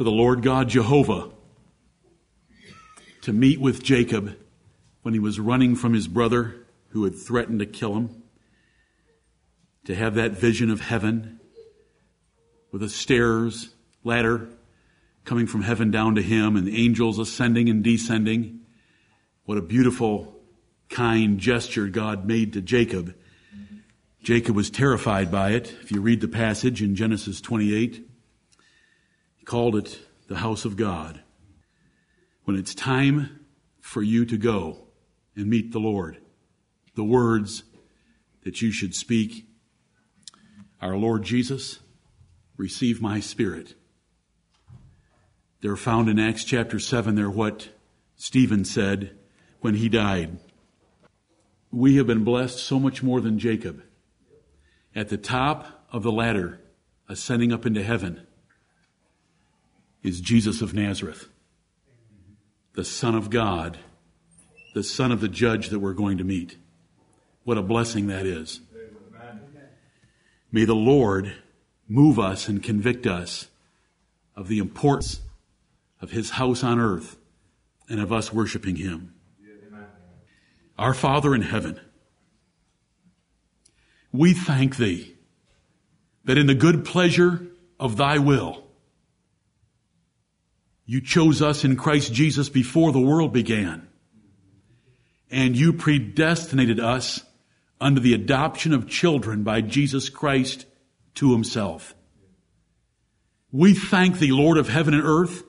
for the Lord God Jehovah to meet with Jacob when he was running from his brother who had threatened to kill him, to have that vision of heaven with a stairs, ladder coming from heaven down to him and the angels ascending and descending. What a beautiful, kind gesture God made to Jacob. Jacob was terrified by it. If you read the passage in Genesis 28, he called it the house of God. When it's time for you to go and meet the Lord, the words that you should speak Our Lord Jesus, receive my spirit. They're found in Acts chapter 7. They're what Stephen said when he died. We have been blessed so much more than Jacob. At the top of the ladder, ascending up into heaven, is Jesus of Nazareth, the Son of God, the Son of the Judge that we're going to meet. What a blessing that is. May the Lord move us and convict us of the importance of His house on earth and of us worshiping Him. Our Father in heaven, we thank Thee that in the good pleasure of Thy will, you chose us in Christ Jesus before the world began. And you predestinated us under the adoption of children by Jesus Christ to himself. We thank thee, Lord of heaven and earth,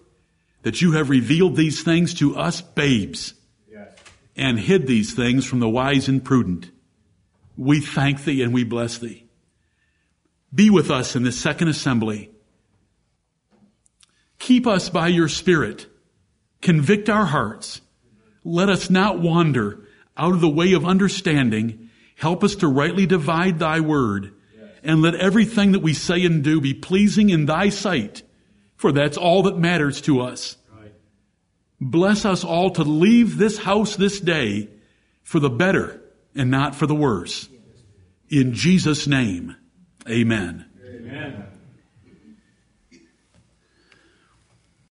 that you have revealed these things to us babes yes. and hid these things from the wise and prudent. We thank thee and we bless thee. Be with us in this second assembly Keep us by your Spirit. Convict our hearts. Let us not wander out of the way of understanding. Help us to rightly divide thy word. And let everything that we say and do be pleasing in thy sight, for that's all that matters to us. Bless us all to leave this house this day for the better and not for the worse. In Jesus' name, amen. Amen.